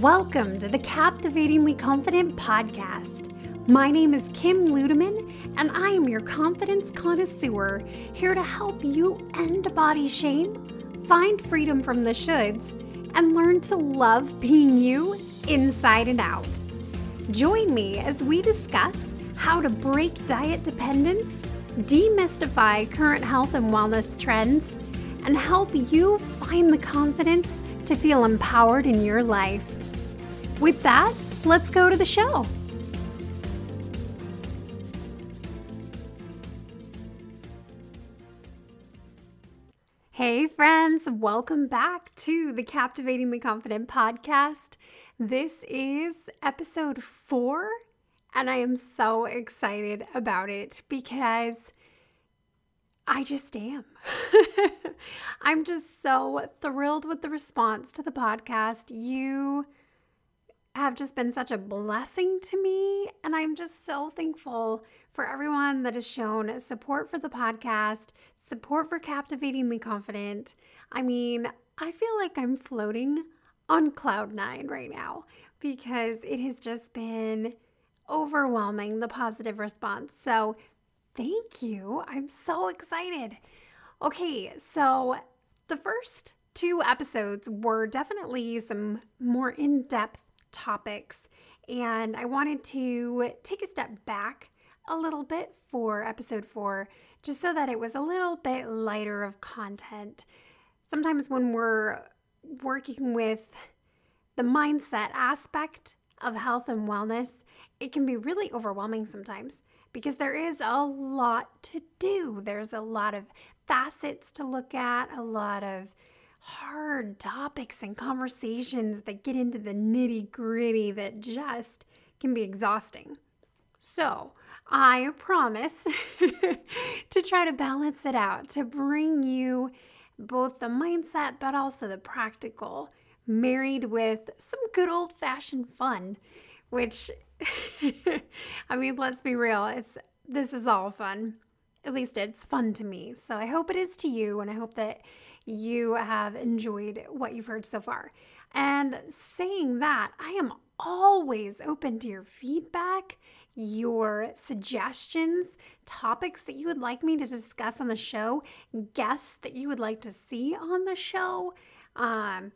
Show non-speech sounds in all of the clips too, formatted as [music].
Welcome to the Captivatingly Confident podcast. My name is Kim Ludeman, and I am your confidence connoisseur, here to help you end body shame, find freedom from the shoulds, and learn to love being you inside and out. Join me as we discuss how to break diet dependence, demystify current health and wellness trends, and help you find the confidence to feel empowered in your life. With that, let's go to the show. Hey, friends, welcome back to the Captivatingly Confident podcast. This is episode four, and I am so excited about it because I just am. [laughs] I'm just so thrilled with the response to the podcast. You have just been such a blessing to me. And I'm just so thankful for everyone that has shown support for the podcast, support for Captivatingly Confident. I mean, I feel like I'm floating on cloud nine right now because it has just been overwhelming the positive response. So, thank you. I'm so excited. Okay, so the first two episodes were definitely some more in depth topics. And I wanted to take a step back a little bit for episode four, just so that it was a little bit lighter of content. Sometimes when we're working with the mindset aspect of health and wellness, it can be really overwhelming sometimes because there is a lot to do. There's a lot of facets to look at, a lot of hard topics and conversations that get into the nitty gritty that just can be exhausting. So, I promise [laughs] to try to balance it out, to bring you both the mindset but also the practical, married with some good old fashioned fun, which, [laughs] I mean, let's be real, it's, this is all fun. At least it's fun to me. So I hope it is to you, and I hope that you have enjoyed what you've heard so far. And saying that, I am always open to your feedback, your suggestions, topics that you would like me to discuss on the show, guests that you would like to see on the show. Um,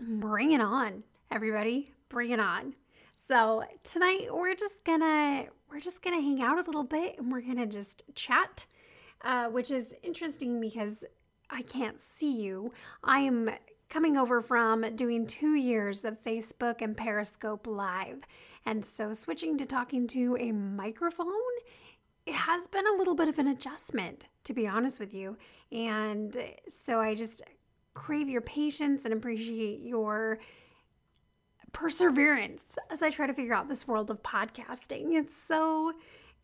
bring it on, everybody. Bring it on. So tonight we're just gonna we're just gonna hang out a little bit and we're gonna just chat, uh, which is interesting because I can't see you. I am coming over from doing two years of Facebook and Periscope Live. And so switching to talking to a microphone it has been a little bit of an adjustment, to be honest with you. And so I just crave your patience and appreciate your perseverance as I try to figure out this world of podcasting. It's so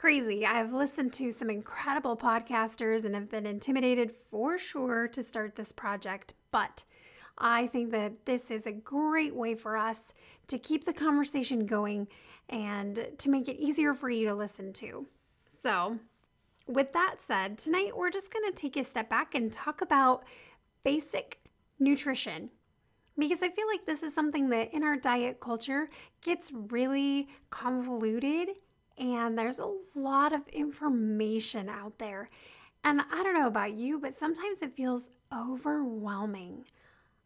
crazy. I've listened to some incredible podcasters and have been intimidated for sure to start this project, but I think that this is a great way for us to keep the conversation going and to make it easier for you to listen to. So, with that said, tonight we're just going to take a step back and talk about basic nutrition because I feel like this is something that in our diet culture gets really convoluted and there's a lot of information out there. And I don't know about you, but sometimes it feels overwhelming.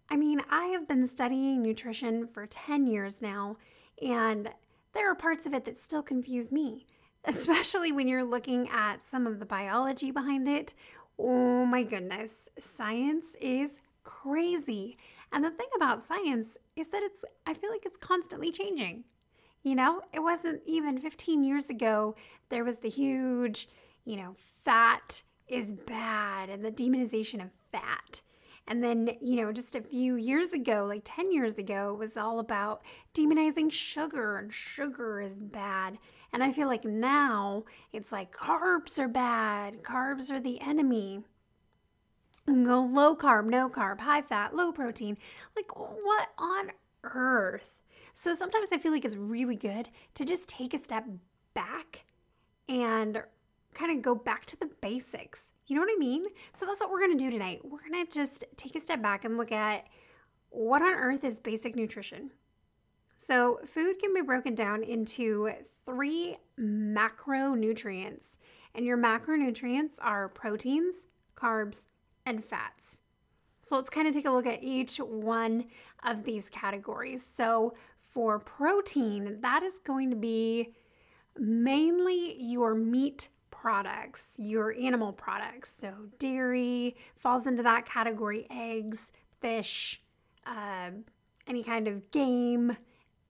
I mean, I have been studying nutrition for 10 years now, and there are parts of it that still confuse me, [laughs] especially when you're looking at some of the biology behind it. Oh my goodness, science is crazy. And the thing about science is that it's, I feel like it's constantly changing. You know, it wasn't even 15 years ago, there was the huge, you know, fat is bad and the demonization of fat. And then, you know, just a few years ago, like 10 years ago, it was all about demonizing sugar and sugar is bad. And I feel like now it's like carbs are bad, carbs are the enemy. Go low carb, no carb, high fat, low protein. Like, what on earth? So sometimes I feel like it's really good to just take a step back and kind of go back to the basics. You know what I mean? So that's what we're going to do tonight. We're going to just take a step back and look at what on earth is basic nutrition? So, food can be broken down into three macronutrients, and your macronutrients are proteins, carbs, and fats. So, let's kind of take a look at each one of these categories. So, for protein, that is going to be mainly your meat products, your animal products. So, dairy falls into that category, eggs, fish, uh, any kind of game,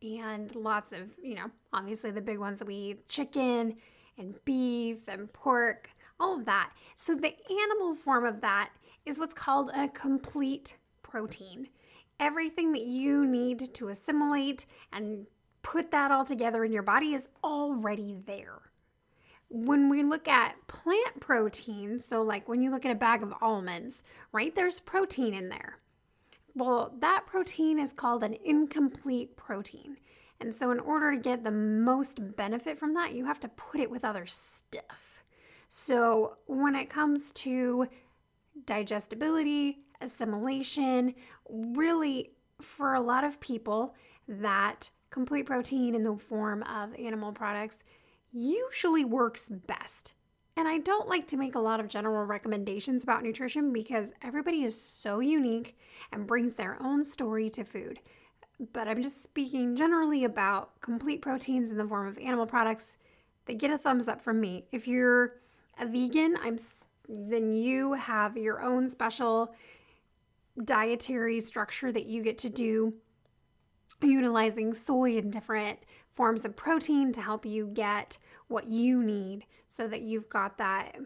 and lots of, you know, obviously the big ones that we eat chicken and beef and pork, all of that. So, the animal form of that is what's called a complete protein. Everything that you need to assimilate and put that all together in your body is already there. When we look at plant protein, so like when you look at a bag of almonds, right, there's protein in there. Well, that protein is called an incomplete protein. And so, in order to get the most benefit from that, you have to put it with other stuff. So, when it comes to digestibility, assimilation, really, for a lot of people, that complete protein in the form of animal products usually works best. And I don't like to make a lot of general recommendations about nutrition because everybody is so unique and brings their own story to food. But I'm just speaking generally about complete proteins in the form of animal products. They get a thumbs up from me. If you're a vegan, I'm then you have your own special dietary structure that you get to do utilizing soy and different forms of protein to help you get what you need so that you've got that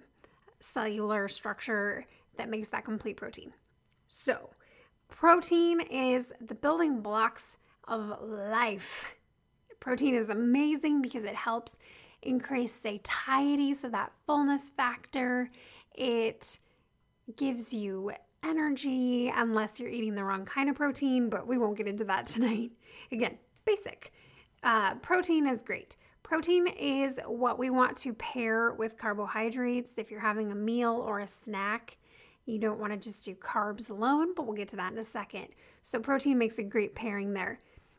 cellular structure that makes that complete protein. So, protein is the building blocks of life. Protein is amazing because it helps increase satiety, so that fullness factor. It gives you energy unless you're eating the wrong kind of protein, but we won't get into that [laughs] tonight. Again, basic. Uh, protein is great. Protein is what we want to pair with carbohydrates if you're having a meal or a snack. You don't want to just do carbs alone, but we'll get to that in a second. So, protein makes a great pairing there.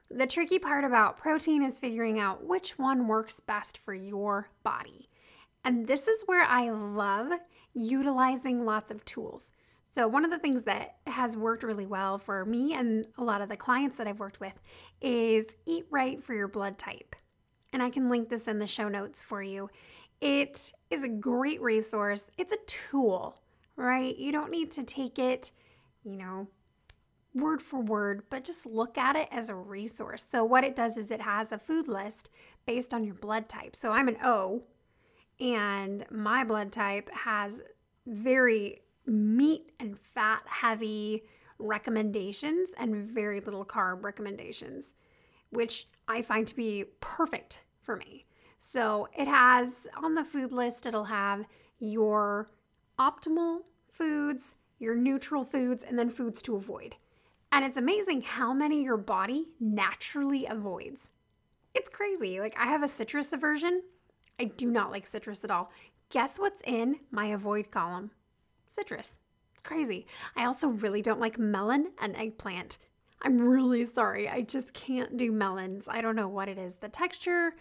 The tricky part about protein is figuring out which one works best for your body. And this is where I love utilizing lots of tools. So, one of the things that has worked really well for me and a lot of the clients that I've worked with is Eat Right for Your Blood Type. And I can link this in the show notes for you. It is a great resource, it's a tool, right? You don't need to take it, you know, word for word, but just look at it as a resource. So, what it does is it has a food list based on your blood type. So, I'm an O, and my blood type has very meat and fat heavy recommendations and very little carb recommendations, which I find to be perfect for me. So it has on the food list, it'll have your optimal foods, your neutral foods, and then foods to avoid. And it's amazing how many your body naturally avoids. It's crazy. Like, I have a citrus aversion. I do not like citrus at all. Guess what's in my avoid column? Citrus. It's crazy. I also really don't like melon and eggplant. I'm really sorry. I just can't do melons. I don't know what it is. The texture,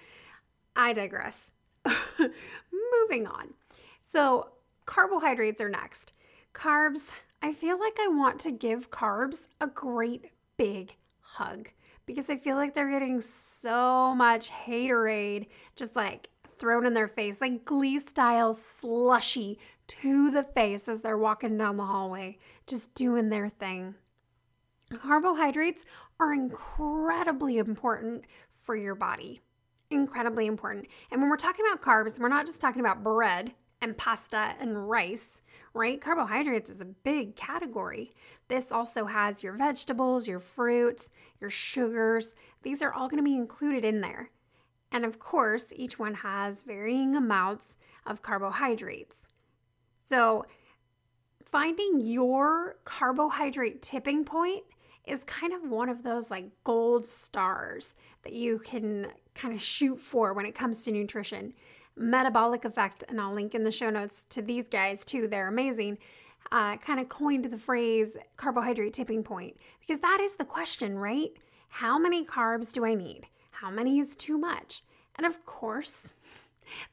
I digress. [laughs] Moving on. So, carbohydrates are next. Carbs, I feel like I want to give carbs a great big hug because I feel like they're getting so much haterade just like thrown in their face, like glee style slushy to the face as they're walking down the hallway, just doing their thing. Carbohydrates are incredibly important for your body. Incredibly important. And when we're talking about carbs, we're not just talking about bread and pasta and rice, right? Carbohydrates is a big category. This also has your vegetables, your fruits, your sugars. These are all going to be included in there. And of course, each one has varying amounts of carbohydrates. So, finding your carbohydrate tipping point is kind of one of those like gold stars that you can kind of shoot for when it comes to nutrition. Metabolic Effect, and I'll link in the show notes to these guys too, they're amazing. Uh, kind of coined the phrase carbohydrate tipping point because that is the question, right? How many carbs do I need? How many is too much? And of course,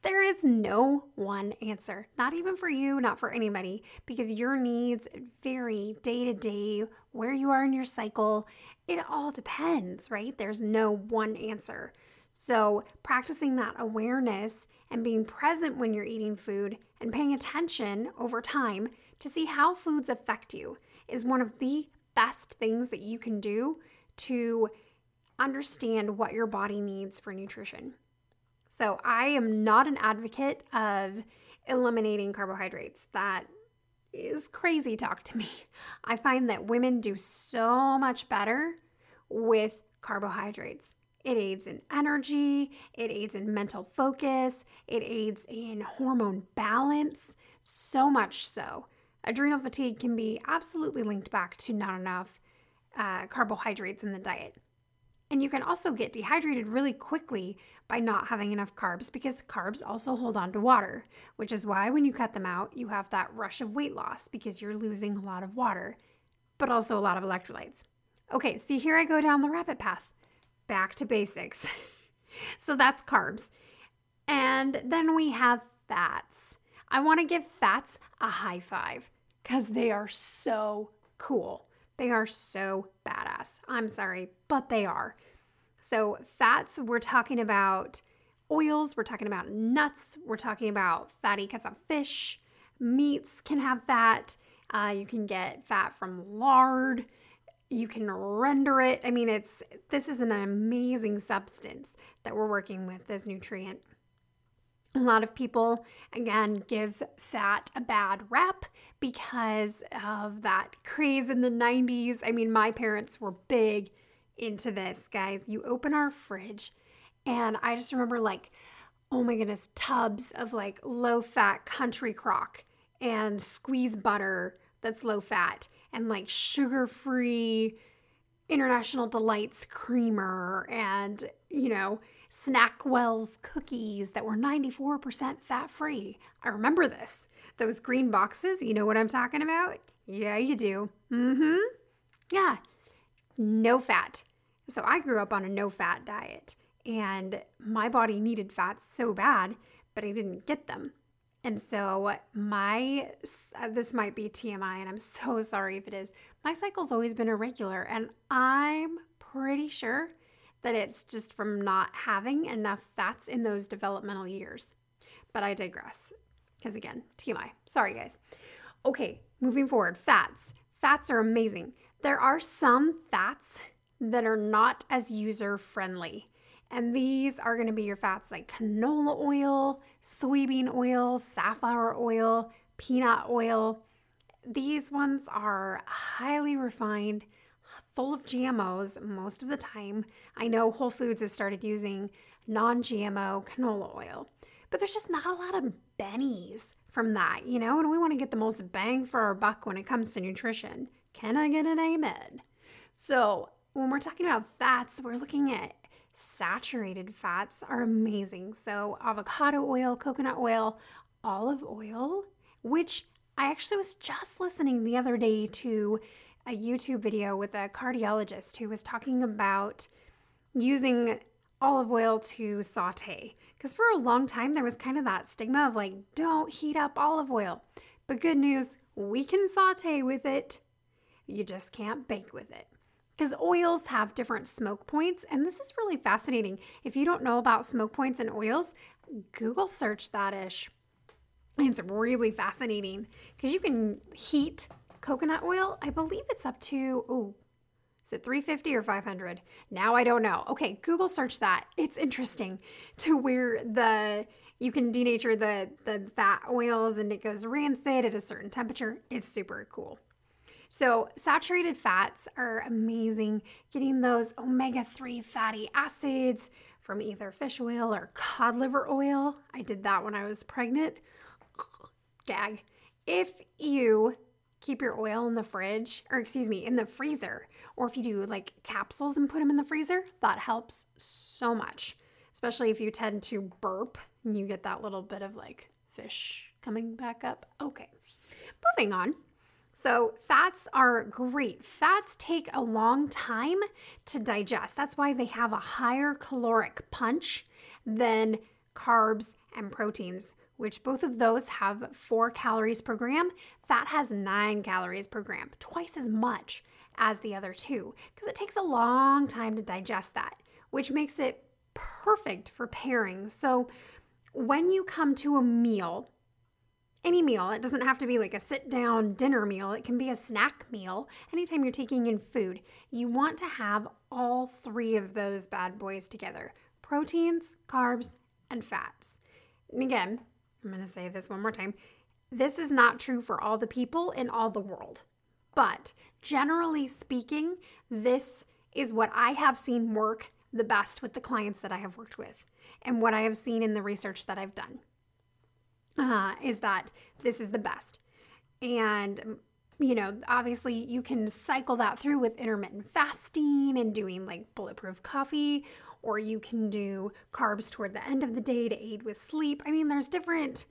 there is no one answer, not even for you, not for anybody, because your needs vary day to day, where you are in your cycle. It all depends, right? There's no one answer. So, practicing that awareness and being present when you're eating food and paying attention over time to see how foods affect you is one of the best things that you can do to understand what your body needs for nutrition. So, I am not an advocate of eliminating carbohydrates. That is crazy talk to me. I find that women do so much better with carbohydrates. It aids in energy, it aids in mental focus, it aids in hormone balance, so much so. Adrenal fatigue can be absolutely linked back to not enough uh, carbohydrates in the diet. And you can also get dehydrated really quickly by not having enough carbs because carbs also hold on to water, which is why when you cut them out, you have that rush of weight loss because you're losing a lot of water, but also a lot of electrolytes. Okay, see, here I go down the rabbit path back to basics. [laughs] so that's carbs. And then we have fats. I want to give fats a high five because they are so cool. They are so badass. I'm sorry, but they are. So, fats, we're talking about oils, we're talking about nuts, we're talking about fatty cuts of fish. Meats can have fat. Uh, you can get fat from lard you can render it. I mean, it's this is an amazing substance that we're working with this nutrient. A lot of people, again, give fat a bad rap because of that craze in the 90s. I mean, my parents were big into this, guys. You open our fridge, and I just remember, like, oh my goodness, tubs of like low fat country crock and squeeze butter that's low fat and like sugar free International Delights creamer and, you know, Snackwell's cookies that were 94% fat free. I remember this. Those green boxes, you know what I'm talking about? Yeah, you do. Mm hmm. Yeah. No fat. So I grew up on a no fat diet and my body needed fats so bad, but I didn't get them. And so, my uh, this might be TMI, and I'm so sorry if it is. My cycle's always been irregular, and I'm pretty sure that it's just from not having enough fats in those developmental years. But I digress, because again, TMI. Sorry, guys. Okay, moving forward, fats. Fats are amazing. There are some fats that are not as user friendly. And these are going to be your fats like canola oil, soybean oil, safflower oil, peanut oil. These ones are highly refined, full of GMOs most of the time. I know Whole Foods has started using non GMO canola oil, but there's just not a lot of bennies from that, you know, and we want to get the most bang for our buck when it comes to nutrition. Can I get an amen? So, when we're talking about fats, we're looking at saturated fats are amazing. So, avocado oil, coconut oil, olive oil, which I actually was just listening the other day to a YouTube video with a cardiologist who was talking about using olive oil to saute. Because for a long time, there was kind of that stigma of like, don't heat up olive oil. But good news, we can saute with it. You just can't bake with it because oils have different smoke points. And this is really fascinating. If you don't know about smoke points and oils, Google search that ish. It's really fascinating because you can heat coconut oil. I believe it's up to, oh, is it 350 or 500? Now I don't know. Okay, Google search that. It's interesting [laughs] to where the you can denature the the fat oils and it goes rancid at a certain temperature. It's super cool. So, saturated fats are amazing. Getting those omega 3 fatty acids from either fish oil or cod liver oil. I did that when I was pregnant. [sniffs] Gag. If you keep your oil in the fridge, or excuse me, in the freezer, or if you do like capsules and put them in the freezer, that helps so much, especially if you tend to burp and you get that little bit of like fish coming back up. Okay, moving on. So, fats are great. Fats take a long time to digest. That's why they have a higher caloric punch than carbs and proteins, which both of those have four calories per gram. Fat has nine calories per gram, twice as much as the other two, because it takes a long time to digest that, which makes it perfect for pairing. So, when you come to a meal, any meal. It doesn't have to be like a sit down dinner meal, it can be a snack meal. Anytime you're taking in food, you want to have all three of those bad boys together proteins, carbs, and fats. And again, I'm going to say this one more time. This is not true for all the people in all the world. But generally speaking, this is what I have seen work the best with the clients that I have worked with and what I have seen in the research that I've done uh, is that this is the best. And, you know, obviously you can cycle that through with intermittent fasting and doing like bulletproof coffee, or you can do carbs toward the end of the day to aid with sleep. I mean, there's different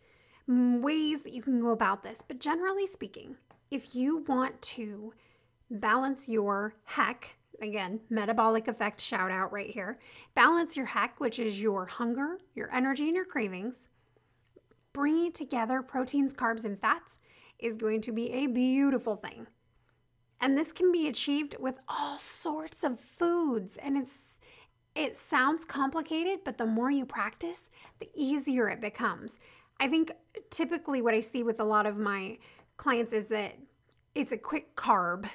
Mm, ways that you can go about this, but generally speaking, if you want to balance your HEC, again, metabolic effect shout out right here, balance your HEC, which is your hunger, your energy, and your cravings bringing together proteins, carbs, and fats is going to be a beautiful thing. And this can be achieved with all sorts of foods. And it's it sounds complicated, but the more you practice, the easier it becomes. I think typically what I see with a lot of my clients is that it's a quick carb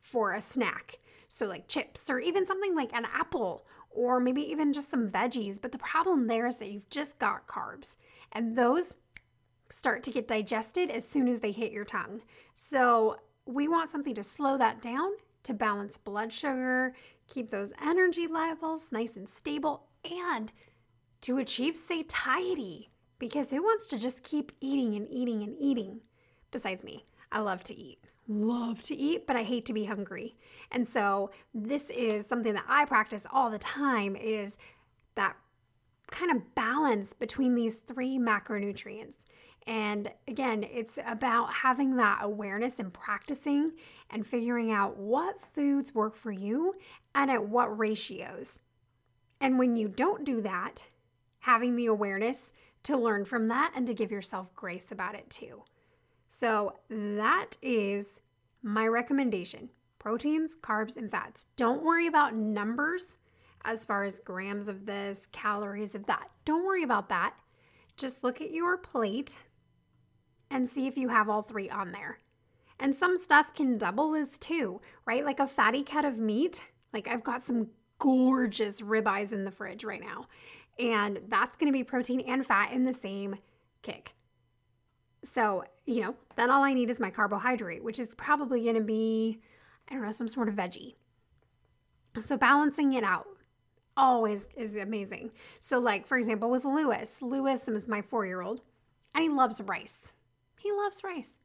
for a snack. So, like chips, or even something like an apple, or maybe even just some veggies. But the problem there is that you've just got carbs, and those start to get digested as soon as they hit your tongue. So, we want something to slow that down to balance blood sugar, keep those energy levels nice and stable, and to achieve satiety. Because who wants to just keep eating and eating and eating? Besides me, I love to eat. Love to eat, but I hate to be hungry. And so this is something that I practice all the time is that kind of balance between these three macronutrients. And again, it's about having that awareness and practicing and figuring out what foods work for you and at what ratios. And when you don't do that, having the awareness to learn from that and to give yourself grace about it too. So, that is my recommendation proteins, carbs, and fats. Don't worry about numbers as far as grams of this, calories of that. Don't worry about that. Just look at your plate and see if you have all three on there. And some stuff can double as two, right? Like a fatty cut of meat. Like I've got some gorgeous ribeyes in the fridge right now. And that's going to be protein and fat in the same kick. So, you know, then all I need is my carbohydrate, which is probably going to be, I don't know, some sort of veggie. So, balancing it out always is amazing. So, like, for example, with Lewis, Lewis is my four year old, and he loves rice. He loves rice.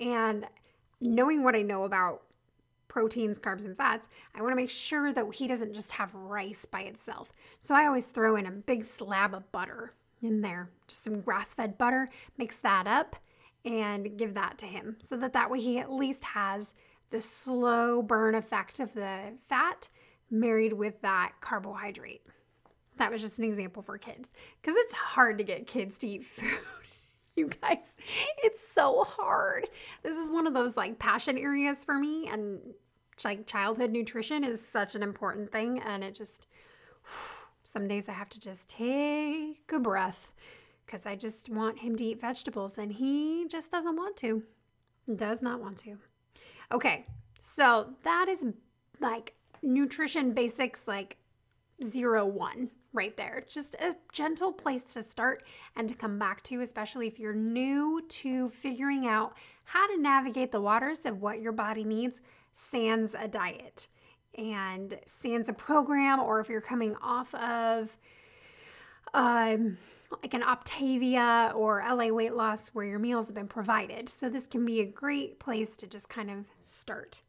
And knowing what I know about proteins, carbs, and fats, I want to make sure that he doesn't just have rice by itself. So I always throw in a big slab of butter in there, just some grass fed butter, mix that up and give that to him so that that way he at least has the slow burn effect of the fat married with that carbohydrate. That was just an example for kids because it's hard to get kids to eat [laughs] food. [laughs] you guys. It's so hard. This is one of those like passion areas for me and like childhood nutrition is such an important thing and it just [sighs] some days I have to just take a breath cuz I just want him to eat vegetables and he just doesn't want to. Does not want to. Okay. So that is like nutrition basics like zero one right there. Just a gentle place to start and to come back to, especially if you're new to figuring out how to navigate the waters of what your body needs, sans a diet and sans a program, or if you're coming off of um, like an Optavia or LA weight loss where your meals have been provided. So, this can be a great place to just kind of start.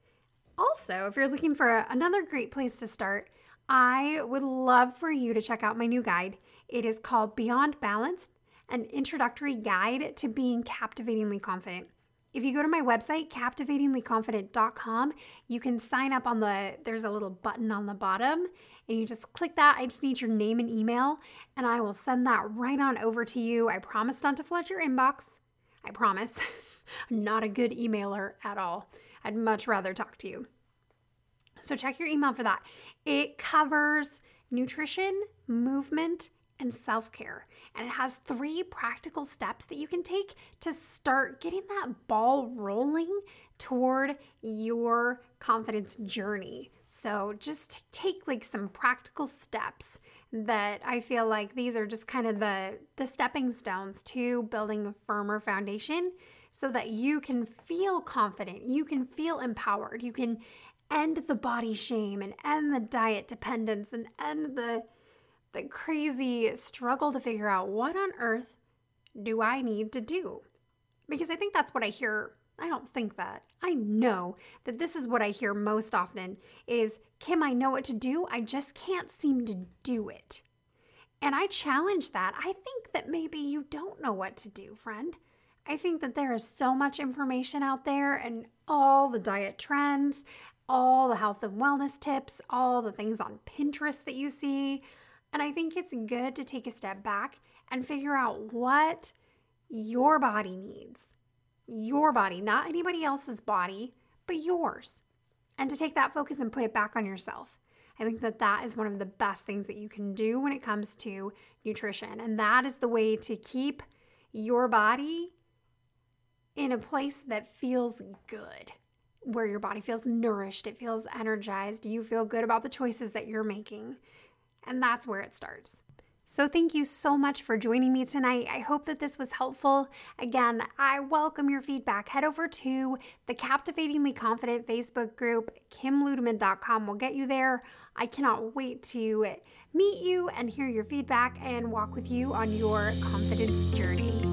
Also, if you're looking for another great place to start, I would love for you to check out my new guide. It is called Beyond Balanced, an introductory guide to being captivatingly confident. if you go to my website, captivatinglyconfident.com, you can sign up on the, there's a little button on the bottom, and you just click that. I just need your name and email, and I will send that right on over to you. I promise not to flood your inbox. I promise. [laughs] I'm not a good emailer at all. I'd much rather talk to you. So check your email for that. It covers nutrition, movement, and self care. And it has three practical steps that you can take to start getting that ball rolling toward your confidence journey. So just take like some practical steps that I feel like these are just kind of the the stepping stones to building a firmer foundation so that you can feel confident, you can feel empowered, you can end the body shame and end the diet dependence and end the the crazy struggle to figure out what on earth do I need to do? Because I think that's what I hear. I don't think that. I know that this is what I hear most often is Kim, I know what to do. I just can't seem to do it. And I challenge that. I think that maybe you don't know what to do, friend. I think that there is so much information out there and all the diet trends, all the health and wellness tips, all the things on Pinterest that you see. And I think it's good to take a step back and figure out what your body needs. Your body, not anybody else's body, but yours. And to take that focus and put it back on yourself. I think that that is one of the best things that you can do when it comes to nutrition. And that is the way to keep your body in a place that feels good where your body feels nourished, it feels energized, you feel good about the choices that you're making. And that's where it starts. So, thank you so much for joining me tonight. I hope that this was helpful. Again, I welcome your feedback. Head over to the Captivatingly Confident Facebook group. KimLudeman.com will get you there. I cannot wait to meet you and hear your feedback and walk with you on your confidence journey.